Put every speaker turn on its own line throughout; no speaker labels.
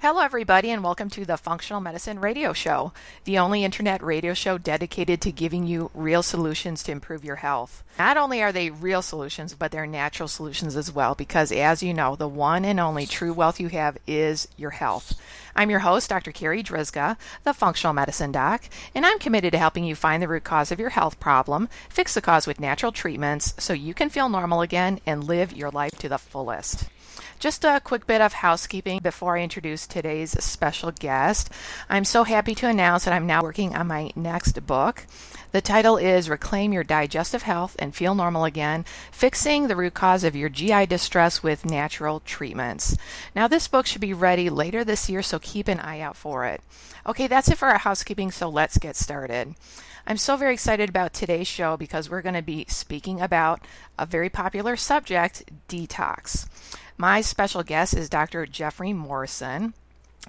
Hello, everybody, and welcome to the Functional Medicine Radio Show, the only internet radio show dedicated to giving you real solutions to improve your health. Not only are they real solutions, but they're natural solutions as well, because as you know, the one and only true wealth you have is your health. I'm your host, Dr. Carri Drzyzga, the Functional Medicine Doc, and I'm committed to helping you find the root cause of your health problem, fix the cause with natural treatments so you can feel normal again and live your life to the fullest. Just a quick bit of housekeeping before I introduce today's special guest. I'm so happy to announce that I'm now working on my next book. The title is Reclaim Your Digestive Health and Feel Normal Again Fixing the Root Cause of Your GI Distress with Natural Treatments. Now, this book should be ready later this year, so keep an eye out for it. Okay, that's it for our housekeeping, so let's get started. I'm so very excited about today's show because we're going to be speaking about a very popular subject detox. My special guest is Dr. Jeffrey Morrison.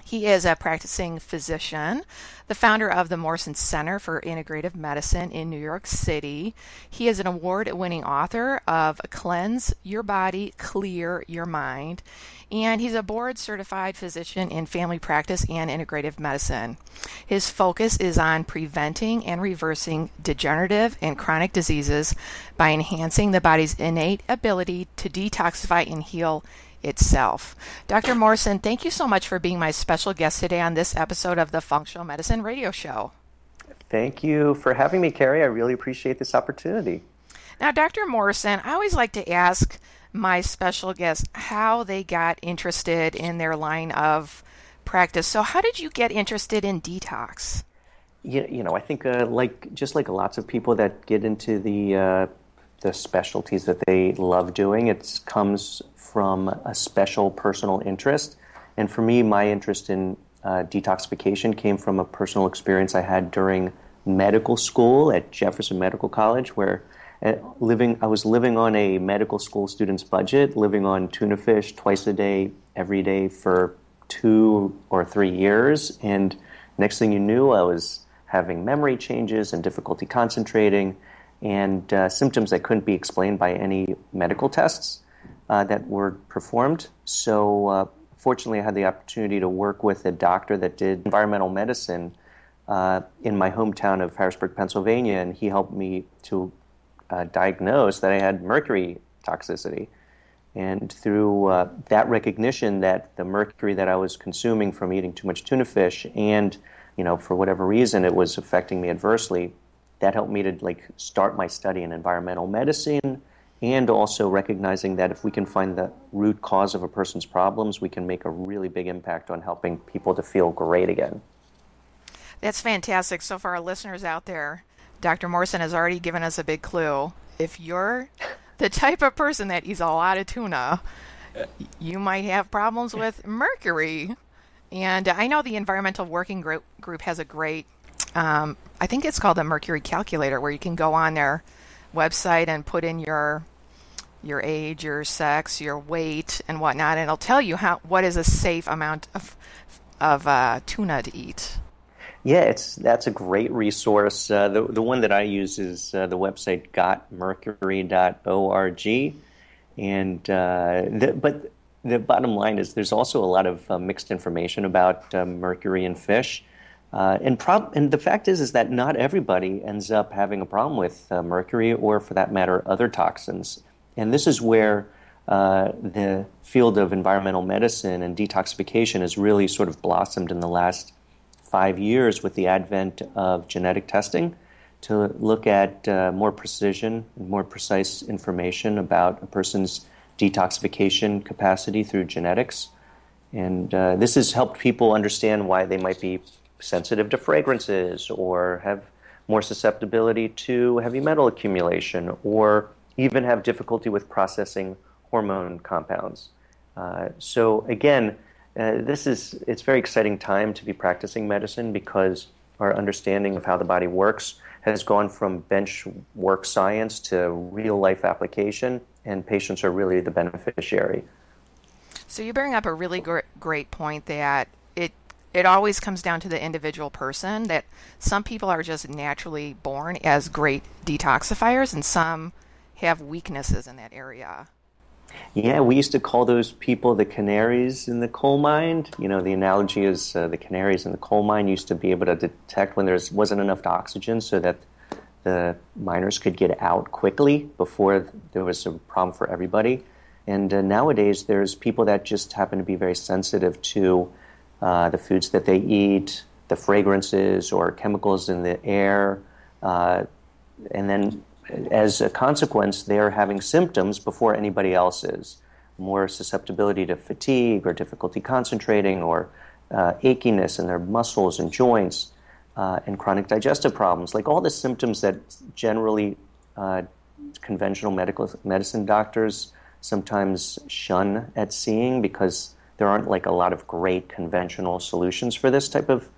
He is a practicing physician, the founder of the Morrison Center for Integrative Medicine in New York City. He is an award winning author of Cleanse Your Body, Clear Your Mind, and he's a board certified physician in family practice and integrative medicine. His focus is on preventing and reversing degenerative and chronic diseases by enhancing the body's innate ability to detoxify and heal itself. Dr. Morrison, thank you so much for being my special guest today on this episode of the Functional Medicine Radio Show.
Thank you for having me, Carri. I really appreciate this opportunity.
Now, Dr. Morrison, I always like to ask my special guests how they got interested in their line of practice. So, how did you get interested in detox?
You, you know, I think uh, like just like lots of people that get into the uh, the specialties that they love doing, it comes from a special personal interest. And for me, my interest in uh, detoxification came from a personal experience I had during medical school at Jefferson Medical College, where uh, living I was living on a medical school student's budget, living on tuna fish twice a day, every day for two or three years. And next thing you knew, I was having memory changes and difficulty concentrating, and uh, symptoms that couldn't be explained by any medical tests uh, that were performed. So, uh, fortunately, I had the opportunity to work with a doctor that did environmental medicine uh, in my hometown of Harrisburg, Pennsylvania, and he helped me to uh, diagnose that I had mercury toxicity. And through uh, that recognition that the mercury that I was consuming from eating too much tuna fish and you know, for whatever reason, it was affecting me adversely. That helped me to like start my study in environmental medicine, and also recognizing that if we can find the root cause of a person's problems, we can make a really big impact on helping people to feel great again.
That's fantastic. So, for our listeners out there, Dr. Morrison has already given us a big clue. If you're the type of person that eats a lot of tuna, you might have problems with mercury. And I know the Environmental Working Group, group has a great, um, I think it's called the Mercury Calculator, where you can go on their website and put in your your age, your sex, your weight, and whatnot, and it'll tell you how what is a safe amount of of uh, tuna to eat.
Yeah, it's that's a great resource. Uh, the the one that I use is uh, the website gotmercury.org, and uh, the, but the bottom line is there's also a lot of uh, mixed information about uh, mercury in fish. Uh, and, prob- and the fact is, is that not everybody ends up having a problem with uh, mercury or, for that matter, other toxins. And this is where uh, the field of environmental medicine and detoxification has really sort of blossomed in the last five years with the advent of genetic testing to look at uh, more precision, more precise information about a person's detoxification capacity through genetics. And uh, this has helped people understand why they might be sensitive to fragrances or have more susceptibility to heavy metal accumulation or even have difficulty with processing hormone compounds. Uh, so, again, uh, this is it's very exciting time to be practicing medicine because our understanding of how the body works has gone from bench work science to real life application, and patients are really the beneficiary.
So you bring up a really gr- great point that it it always comes down to the individual person. That some people are just naturally born as great detoxifiers, and some have weaknesses in that area.
Yeah, we used to call those people the canaries in the coal mine. You know, the analogy is uh, the canaries in the coal mine used to be able to detect when there wasn't enough oxygen so that the miners could get out quickly before there was a problem for everybody. And uh, nowadays, there's people that just happen to be very sensitive to uh, the foods that they eat, the fragrances or chemicals in the air, uh, and then as a consequence, they are having symptoms before anybody else is. More susceptibility to fatigue or difficulty concentrating or uh, achiness in their muscles and joints uh, and chronic digestive problems. Like all the symptoms that generally uh, conventional medical medicine doctors sometimes shun at seeing because there aren't like a lot of great conventional solutions for this type of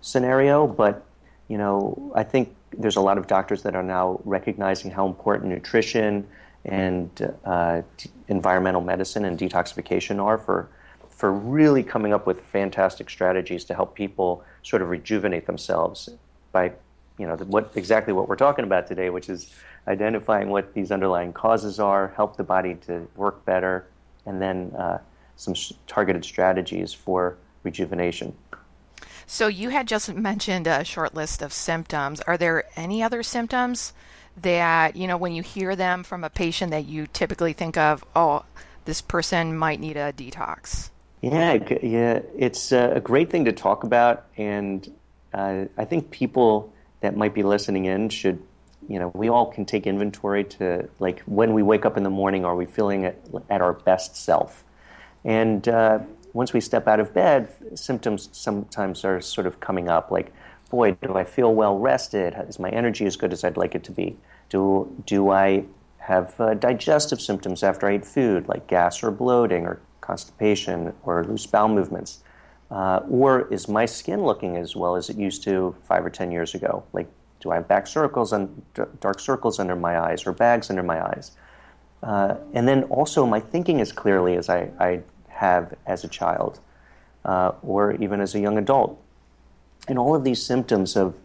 scenario. But you know, I think there's a lot of doctors that are now recognizing how important nutrition and uh, environmental medicine and detoxification are for for really coming up with fantastic strategies to help people sort of rejuvenate themselves by you know what exactly what we're talking about today, which is identifying what these underlying causes are, help the body to work better, and then uh, some targeted strategies for rejuvenation.
So you had just mentioned a short list of symptoms. Are there any other symptoms that, you know, when you hear them from a patient that you typically think of, oh, this person might need a detox?
Yeah, yeah, it's a great thing to talk about, and uh, I think people that might be listening in should, you know, we all can take inventory to like when we wake up in the morning, are we feeling at, at our best self? And uh, once we step out of bed, symptoms sometimes are sort of coming up like, boy, do I feel well rested? Is my energy as good as I'd like it to be? Do, do I have uh, digestive symptoms after I eat food, like gas or bloating or constipation or loose bowel movements? Uh, or is my skin looking as well as it used to five or ten years ago? Like, do I have back circles and dark circles under my eyes or bags under my eyes? Uh, and then also, my thinking as clearly as I, I have as a child uh, or even as a young adult. And all of these symptoms of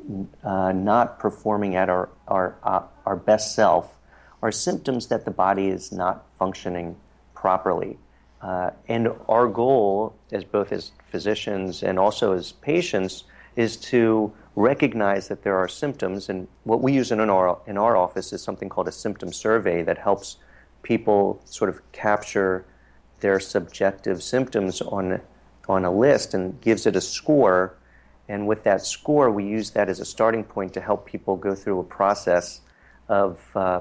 uh, not performing at our, our, uh, our best self are symptoms that the body is not functioning properly. Uh, and our goal, as both as physicians and also as patients, is to recognize that there are symptoms. And what we use in our, in our office is something called a symptom survey that helps people sort of capture their subjective symptoms on, on a list and gives it a score. And with that score, we use that as a starting point to help people go through a process of, uh,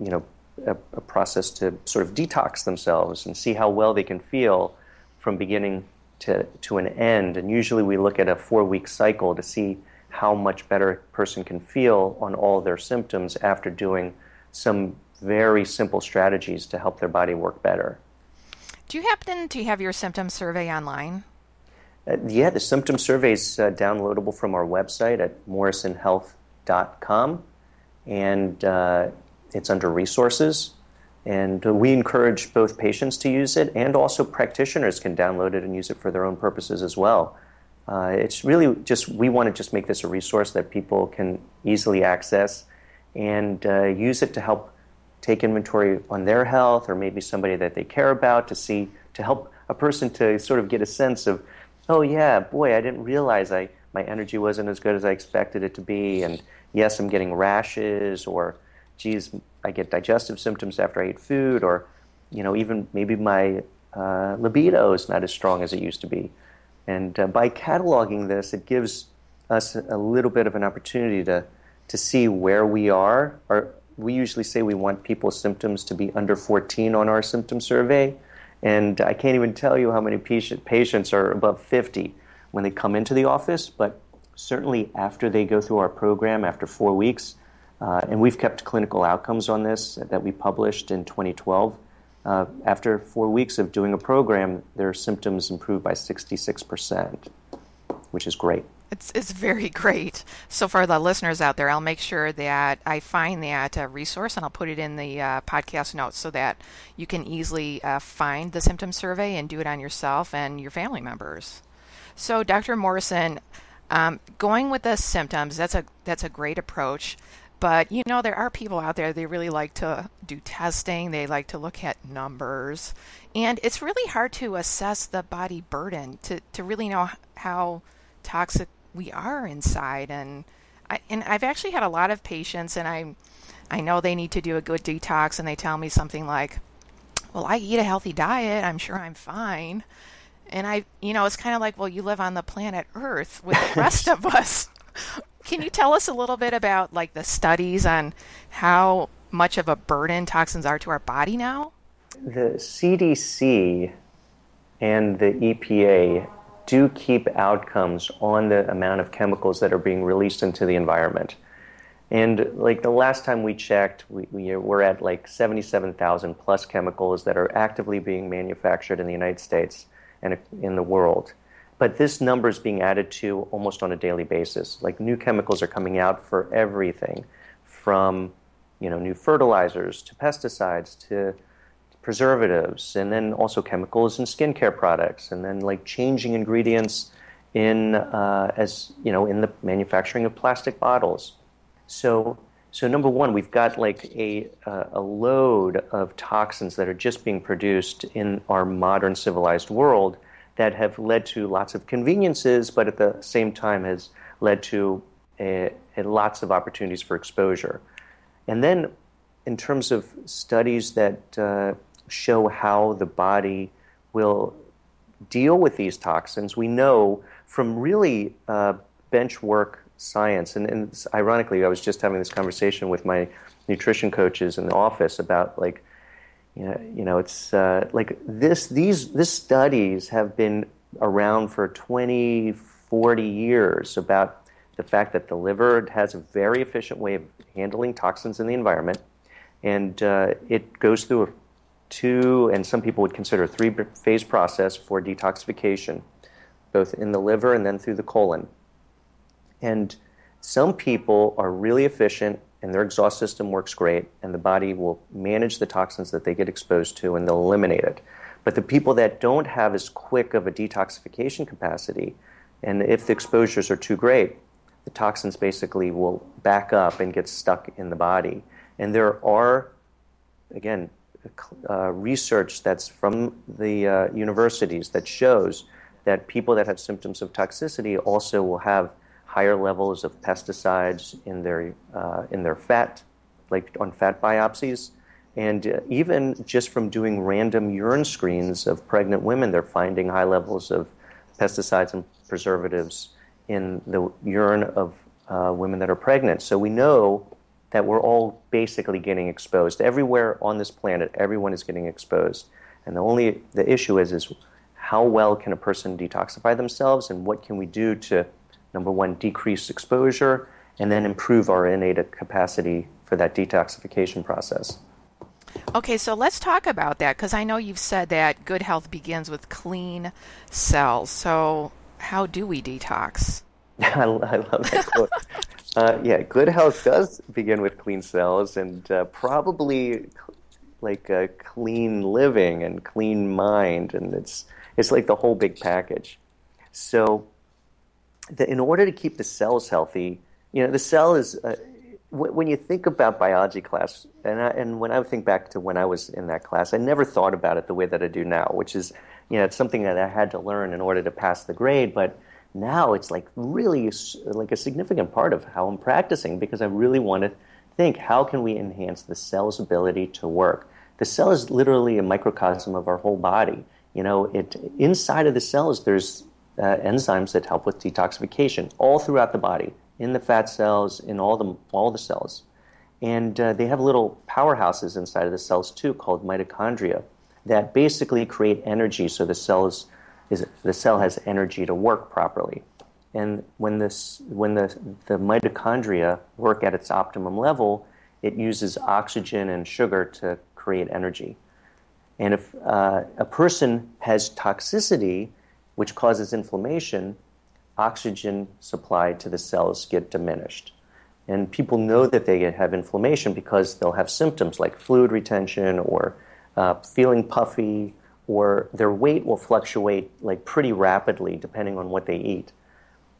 you know, a, a, process to sort of detox themselves and see how well they can feel from beginning to, to an end. And usually we look at a four week cycle to see how much better a person can feel on all their symptoms after doing some very simple strategies to help their body work better.
Do you happen to have your symptom survey online?
Uh, yeah, the symptom survey is uh, downloadable from our website at morrisonhealth.com, and uh, it's under resources. And we encourage both patients to use it, and also practitioners can download it and use it for their own purposes as well. Uh, it's really just we want to just make this a resource that people can easily access and uh, use it to help take inventory on their health or maybe somebody that they care about to see to help a person to sort of get a sense of oh yeah boy i didn't realize i my energy wasn't as good as i expected it to be. And yes i'm getting rashes or geez i get digestive symptoms after i eat food or you know even maybe my uh, libido is not as strong as it used to be. And uh, by cataloging this it gives us a little bit of an opportunity to to see where we are or we usually say we want people's symptoms to be under 14 on our symptom survey. And I can't even tell you how many patient, patients are above 50 when they come into the office, but certainly after they go through our program, after four weeks, uh, and we've kept clinical outcomes on this that we published in 2012. uh, after four weeks of doing a program, their symptoms improved by 66%, which is great.
It's, it's very great. So, for the listeners out there, I'll make sure that I find that uh, resource and I'll put it in the uh, podcast notes so that you can easily uh, find the symptom survey and do it on yourself and your family members. So, Dr. Morrison, um, going with the symptoms, that's a, that's a great approach. But you know, there are people out there, they really like to do testing, they like to look at numbers. And it's really hard to assess the body burden to, to really know how toxic we are inside. And I, and I've actually had a lot of patients, and I I know they need to do a good detox, and they tell me something like, "Well, I eat a healthy diet. I'm sure I'm fine." And I, you know, it's kind of like, well, you live on the planet Earth with the rest of us. Can you tell us a little bit about like the studies on how much of a burden toxins are to our body now?
The CDC and the EPA do keep outcomes on the amount of chemicals that are being released into the environment. And like the last time we checked, we, we are at like 77,000 plus chemicals that are actively being manufactured in the United States and in the world. But this number is being added to almost on a daily basis. Like new chemicals are coming out for everything, from you know new fertilizers to pesticides to preservatives, and then also chemicals in skincare products, and then like changing ingredients in uh, as you know in the manufacturing of plastic bottles. So so number one, we've got like a uh, a load of toxins that are just being produced in our modern civilized world that have led to lots of conveniences, but at the same time has led to a, a lots of opportunities for exposure. And then, in terms of studies that uh, show how the body will deal with these toxins, we know from really uh, bench work science, and, and ironically, I was just having this conversation with my nutrition coaches in the office about like, you know, you know it's uh, like this, these, this studies have been around for 20, 40 years about the fact that the liver has a very efficient way of handling toxins in the environment, and uh, it goes through a two, and some people would consider a three phase process for detoxification, both in the liver and then through the colon. And some people are really efficient and their exhaust system works great, and the body will manage the toxins that they get exposed to and they'll eliminate it. But the people that don't have as quick of a detoxification capacity, and if the exposures are too great, the toxins basically will back up and get stuck in the body. And there are, again, uh, research that's from the uh, universities that shows that people that have symptoms of toxicity also will have higher levels of pesticides in their uh, in their fat, like on fat biopsies, and uh, even just from doing random urine screens of pregnant women, they're finding high levels of pesticides and preservatives in the urine of uh, women that are pregnant. So we know that we're all basically getting exposed. Everywhere on this planet, everyone is getting exposed. And the only the issue is is how well can a person detoxify themselves and what can we do to number one decrease exposure and then improve our innate capacity for that detoxification process.
Okay, so let's talk about that because I know you've said that good health begins with clean cells. So, how do we detox?
I, love that quote. uh, yeah, good health does begin with clean cells and uh, probably like a clean living and clean mind, and it's it's like the whole big package. So, the, in order to keep the cells healthy, you know, the cell is. Uh, when you think about biology class, and, I, and when I think back to when I was in that class, I never thought about it the way that I do now, which is, you know, it's something that I had to learn in order to pass the grade. But now it's like really like a significant part of how I'm practicing because I really want to think how can we enhance the cell's ability to work. The cell is literally a microcosm of our whole body. You know, it inside of the cells there's uh, enzymes that help with detoxification all throughout the body in the fat cells, in all the, all the cells. And uh, they have little powerhouses inside of the cells too called mitochondria that basically create energy so the cells is, the cell has energy to work properly. And when, this, when the, the mitochondria work at its optimum level, it uses oxygen and sugar to create energy. And if uh, a person has toxicity, which causes inflammation, oxygen supply to the cells get diminished. And people know that they have inflammation because they'll have symptoms like fluid retention or uh, feeling puffy, or their weight will fluctuate like pretty rapidly depending on what they eat.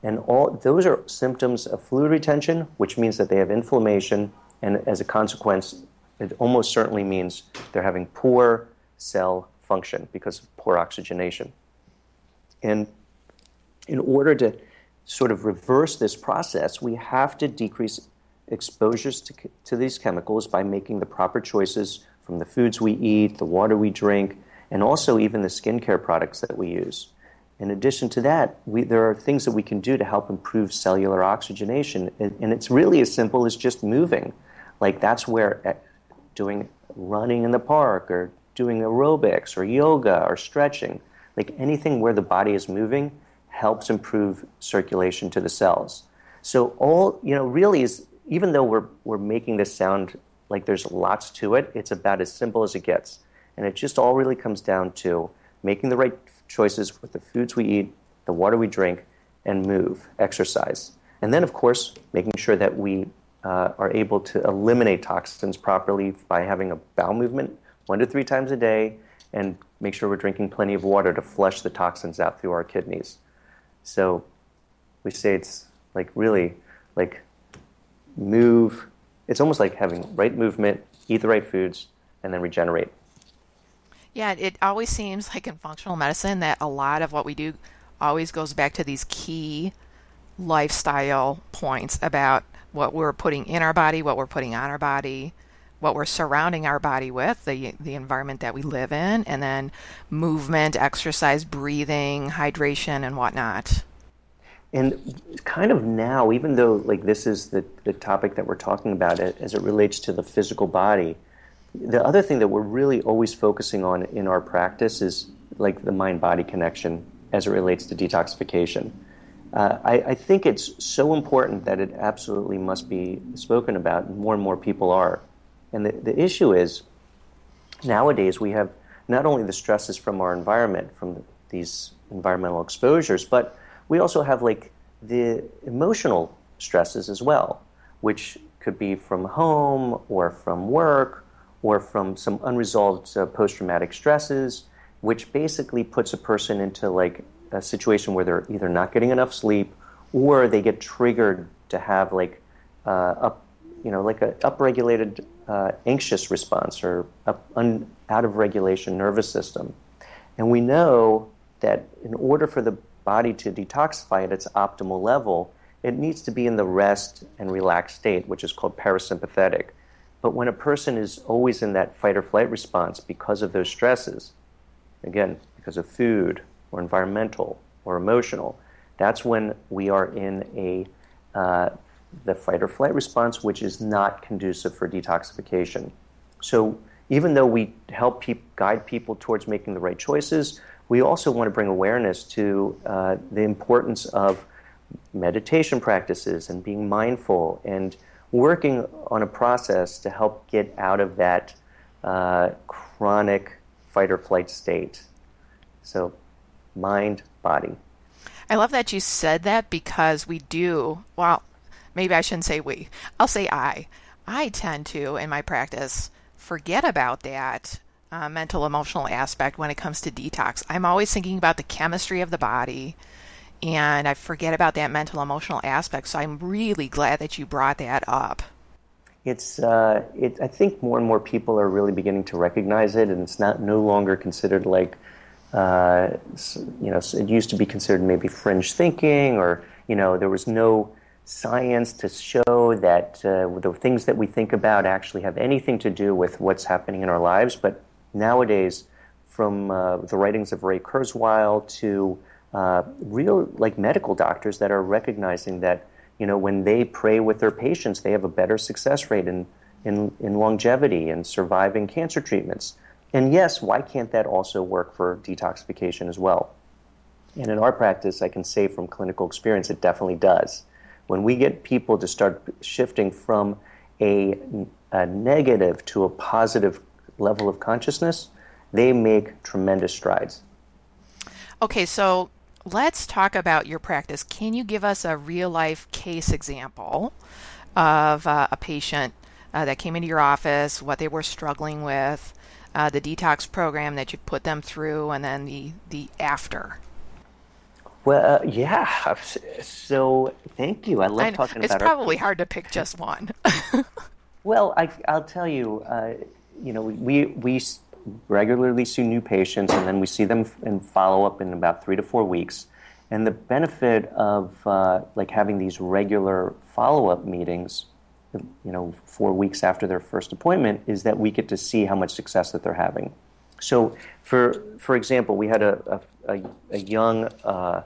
And all those are symptoms of fluid retention, which means that they have inflammation, and as a consequence, it almost certainly means they're having poor cell function because of poor oxygenation. And in order to sort of reverse this process, we have to decrease exposures to, to these chemicals by making the proper choices from the foods we eat, the water we drink, and also even the skincare products that we use. In addition to that, we, there are things that we can do to help improve cellular oxygenation, and, and it's really as simple as just moving. Like that's where eh, doing running in the park or doing aerobics or yoga or stretching, like anything where the body is moving, helps improve circulation to the cells. So all you know really is even though we're we're making this sound like there's lots to it, it's about as simple as it gets. And it just all really comes down to making the right choices with the foods we eat, the water we drink, and move, exercise. And then, of course, making sure that we uh, are able to eliminate toxins properly by having a bowel movement one to three times a day, and make sure we're drinking plenty of water to flush the toxins out through our kidneys. So we say it's like really like move. It's almost like having right movement, eat the right foods, and then regenerate.
Yeah, it always seems like in functional medicine that a lot of what we do always goes back to these key lifestyle points about what we're putting in our body, what we're putting on our body, what we're surrounding our body with, the the environment that we live in, and then movement, exercise, breathing, hydration, and whatnot.
And kind of now, even though like this is the, the topic that we're talking about it, as it relates to the physical body, the other thing that we're really always focusing on in our practice is like the mind body connection as it relates to detoxification. Uh, I, I, think it's so important that it absolutely must be spoken about, and more and more people are. And the, the issue is nowadays we have not only the stresses from our environment, from the, these environmental exposures, but we also have like the emotional stresses as well, which could be from home or from work or from some unresolved uh, post traumatic stresses, which basically puts a person into like a situation where they're either not getting enough sleep or they get triggered to have like uh, up, you know, like a upregulated uh, anxious response or un, out of regulation nervous system. And we know that in order for the body to detoxify at its optimal level, it needs to be in the rest and relaxed state, which is called parasympathetic. But when a person is always in that fight or flight response because of those stresses, again, because of food or environmental or emotional, that's when we are in a uh, the fight or flight response, which is not conducive for detoxification. So even though we help pe- guide people towards making the right choices, we also want to bring awareness to uh, the importance of meditation practices and being mindful and working on a process to help get out of that uh, chronic fight or flight state. So, mind, body.
I love that you said that because we do, well, maybe I shouldn't say we, I'll say I. I tend to, in my practice, forget about that uh, mental emotional aspect when it comes to detox. I'm always thinking about the chemistry of the body and I forget about that mental emotional aspect. So I'm really glad that you brought that up.
It's uh, it, I think more and more people are really beginning to recognize it, and it's not no longer considered like uh, you know it used to be considered maybe fringe thinking, or you know there was no science to show that uh, the things that we think about actually have anything to do with what's happening in our lives. But nowadays, from uh, the writings of Ray Kurzweil to uh, real like medical doctors that are recognizing that you know when they pray with their patients, they have a better success rate in in, in longevity and surviving cancer treatments. And yes, why can't that also work for detoxification as well? And in our practice, I can say from clinical experience, it definitely does. When we get people to start shifting from a, a negative to a positive level of consciousness, they make tremendous strides.
Okay, so let's talk about your practice. Can you give us a real life case example of uh, a patient uh, that came into your office, what they were struggling with, uh, the detox program that you put them through, and then the, the after?
Well, uh, yeah. So thank you. I love
I
talking
it's
about.
It's probably our... hard to pick just one.
well, I, will tell you. Uh, you know, we we regularly see new patients, and then we see them in follow up in about three to four weeks. And the benefit of uh, like having these regular follow up meetings, you know, four weeks after their first appointment, is that we get to see how much success that they're having. So, for for example, we had a a, a young uh,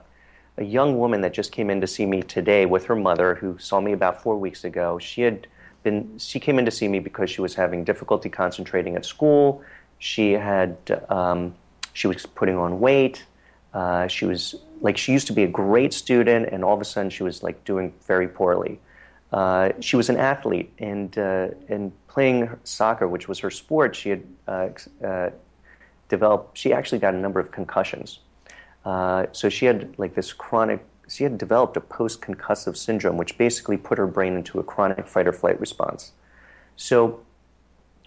a young woman that just came in to see me today with her mother, who saw me about four weeks ago. She had been she came in to see me because she was having difficulty concentrating at school. She had um, she was putting on weight. Uh, she was like she used to be a great student, and all of a sudden she was like doing very poorly. Uh, she was an athlete, and uh, and playing soccer, which was her sport, she had uh, uh, developed. She actually got a number of concussions. So she had like this chronic. She had developed a post-concussive syndrome, which basically put her brain into a chronic fight or flight response. So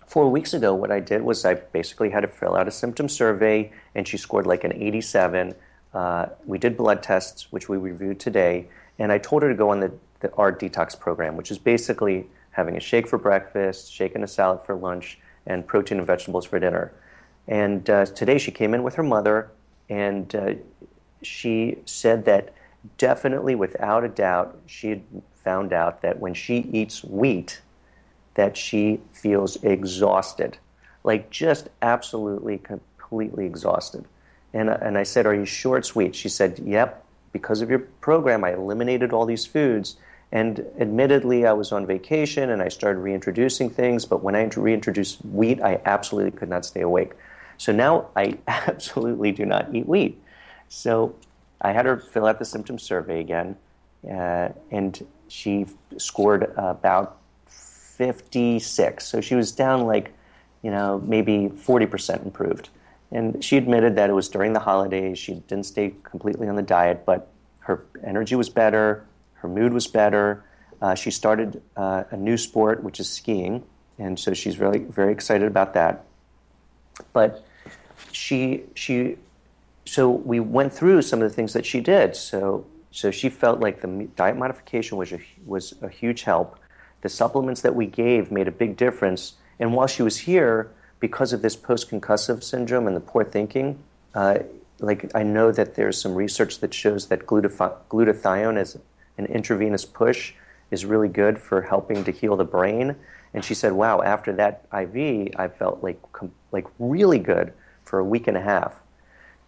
four weeks ago, what I did was I basically had to fill out a symptom survey, and she scored like an 87. Uh, we did blood tests, which we reviewed today, and I told her to go on the, the ART detox program, which is basically having a shake for breakfast, shake and a salad for lunch, and protein and vegetables for dinner. And uh, today she came in with her mother, and uh, she said that definitely, without a doubt, she had found out that when she eats wheat, that she feels exhausted, like just absolutely, completely exhausted. And, and I said, Are you sure it's wheat? She said, Yep, because of your program, I eliminated all these foods. And admittedly, I was on vacation and I started reintroducing things, but when I reintroduced wheat, I absolutely could not stay awake. So now I absolutely do not eat wheat. So I had her fill out the symptom survey again, uh, and she scored about 56. So she was down like, you know, maybe 40% improved. And she admitted that it was during the holidays. She didn't stay completely on the diet, but her energy was better, her mood was better. Uh, she started uh, a new sport, which is skiing, and so she's really very excited about that. But she she so we went through some of the things that she did. So so she felt like the diet modification was a, was a huge help. The supplements that we gave made a big difference. And while she was here, because of this post-concussive syndrome and the poor thinking, uh, like I know that there's some research that shows that glutathione as an intravenous push is really good for helping to heal the brain. And she said, "Wow, after that IV, I felt like like really good for a week and a half."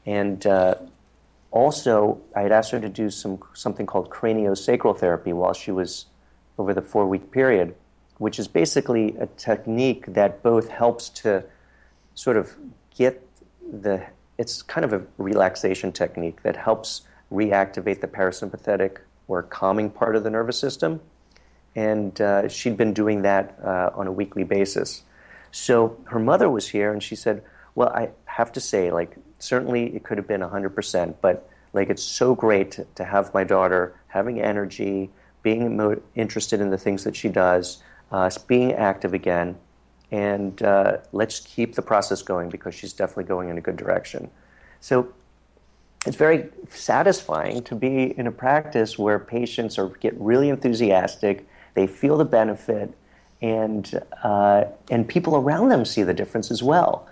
And uh, also, I had asked her to do some something called craniosacral therapy while she was over the four week period, which is basically a technique that both helps to sort of get the it's kind of a relaxation technique that helps reactivate the parasympathetic or calming part of the nervous system and uh, she'd been doing that uh, on a weekly basis. So her mother was here, and she said, "Well, I have to say, like, certainly it could have been 100%, but like, it's so great to, to have my daughter having energy, being mo- interested in the things that she does, uh, being active again, and uh, let's keep the process going because she's definitely going in a good direction." So it's very satisfying to be in a practice where patients are get really enthusiastic they feel the benefit, and uh, and people around them see the difference as well.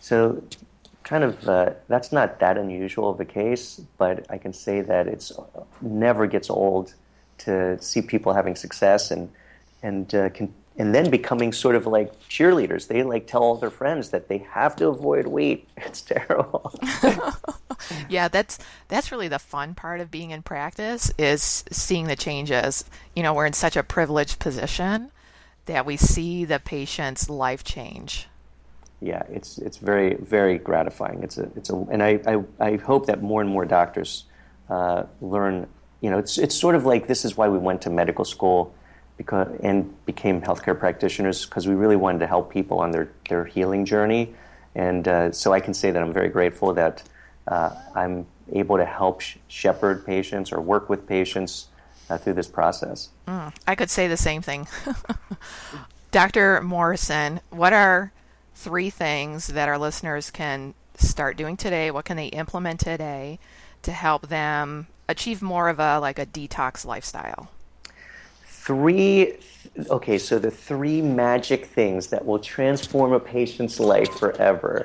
So, kind of uh, that's not that unusual of a case, but I can say that it's never gets old to see people having success and and uh, can, and then becoming sort of like cheerleaders. They like tell all their friends that they have to avoid wheat. It's terrible.
yeah, that's that's really the fun part of being in practice is seeing the changes. You know, we're in such a privileged position that we see the patient's life change.
Yeah, it's it's very very gratifying. It's a it's a and I I, I hope that more and more doctors uh, learn. You know, it's it's sort of like this is why we went to medical school because and became healthcare practitioners because we really wanted to help people on their their healing journey And uh, so I can say that I'm very grateful that uh, I'm able to help sh- shepherd patients or work with patients uh, through this process.
Mm, I could say the same thing. Dr. Morrison, what are three things that our listeners can start doing today? What can they implement today to help them achieve more of a like a detox lifestyle?
Three okay, so the three magic things that will transform a patient's life forever.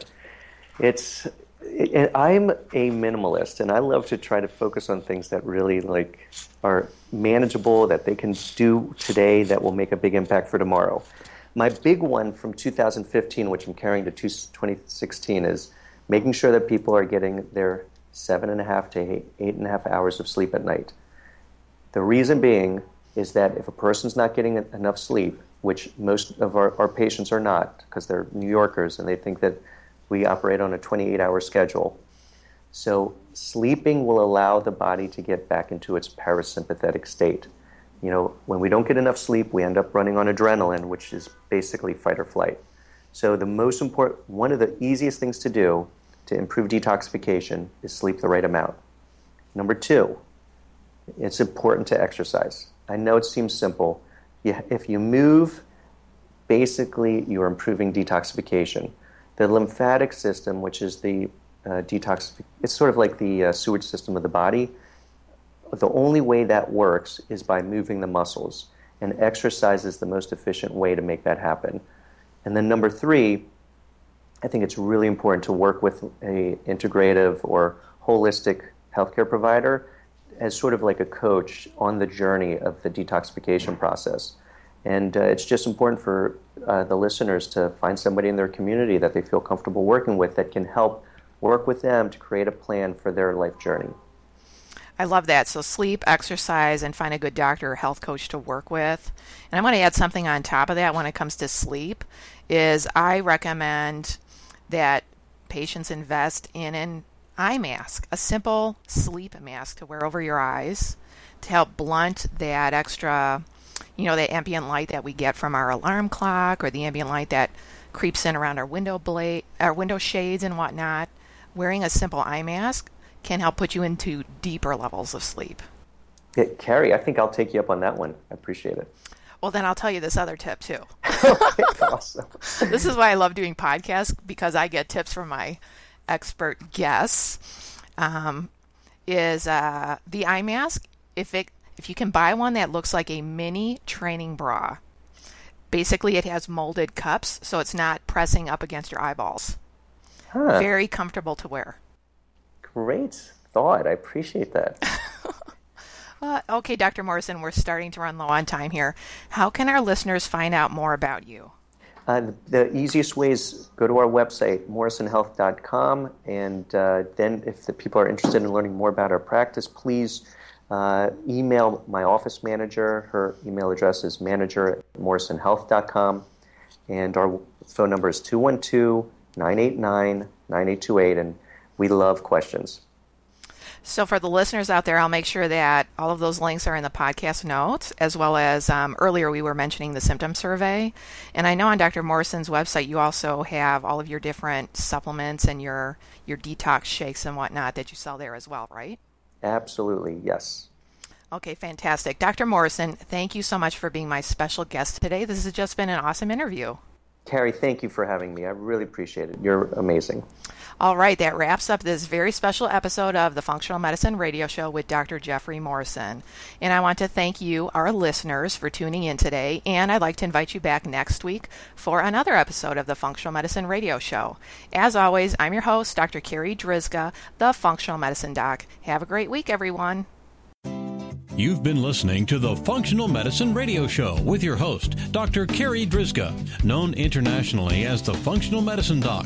It's it, I'm a minimalist, and I love to try to focus on things that really like are manageable, that they can do today, that will make a big impact for tomorrow. My big one from 2015, which I'm carrying to 2016, is making sure that people are getting their seven and a half to eight, eight and a half hours of sleep at night. The reason being is that if a person's not getting enough sleep, which most of our, our patients are not, because they're New Yorkers and they think that we operate on a 28 hour schedule. So, sleeping will allow the body to get back into its parasympathetic state. You know, when we don't get enough sleep, we end up running on adrenaline, which is basically fight or flight. So, the most important, one of the easiest things to do to improve detoxification is sleep the right amount. Number two, it's important to exercise. I know it seems simple. If you move, basically you're improving detoxification. The lymphatic system, which is the uh, detox, it's sort of like the uh, sewage system of the body. The only way that works is by moving the muscles, and exercise is the most efficient way to make that happen. And then number three, I think it's really important to work with a integrative or holistic healthcare provider as sort of like a coach on the journey of the detoxification process. And uh, it's just important for uh, the listeners to find somebody in their community that they feel comfortable working with that can help work with them to create a plan for their life journey.
I love that. So, sleep, exercise, and find a good doctor or health coach to work with. And I'm going to add something on top of that when it comes to sleep is I recommend that patients invest in an eye mask, a simple sleep mask to wear over your eyes to help blunt that extra, you know, that ambient light that we get from our alarm clock or the ambient light that creeps in around our window blade, our window shades and whatnot. Wearing a simple eye mask can help put you into deeper levels of sleep.
Yeah, Carri, I think I'll take you up on that one. I appreciate it.
Well, then I'll tell you this other tip too.
awesome.
this is why I love doing podcasts because I get tips from my expert guests. Um, is uh, the eye mask? If it if you can buy one that looks like a mini training bra, basically it has molded cups, so it's not pressing up against your eyeballs. Huh. Very comfortable to wear.
Great thought. I appreciate that.
uh, okay, Dr. Morrison, we're starting to run low on time here. How can our listeners find out more about you?
Uh, the easiest way is go to our website, morrisonhealth.com, and uh, then if the people are interested in learning more about our practice, please uh, email my office manager. Her email address is manager at morrisonhealth.com, and our phone number is 212 989 9828, and we love questions.
So, for the listeners out there, I'll make sure that all of those links are in the podcast notes, as well as um, earlier we were mentioning the symptom survey. And I know on Dr. Morrison's website you also have all of your different supplements and your your detox shakes and whatnot that you sell there as well, right?
Absolutely, yes.
Okay, fantastic. Dr. Morrison, thank you so much for being my special guest today. This has just been an awesome interview.
Carri, thank you for having me. I really appreciate it. You're amazing.
All right, that wraps up this very special episode of the Functional Medicine Radio Show with Dr. Jeffrey Morrison. And I want to thank you, our listeners, for tuning in today. And I'd like to invite you back next week for another episode of the Functional Medicine Radio Show. As always, I'm your host, Dr. Carri Drzyzga, the Functional Medicine Doc. Have a great week, everyone.
You've been listening to the Functional Medicine Radio Show with your host, Dr. Carri Drzyzga, known internationally as the Functional Medicine Doc.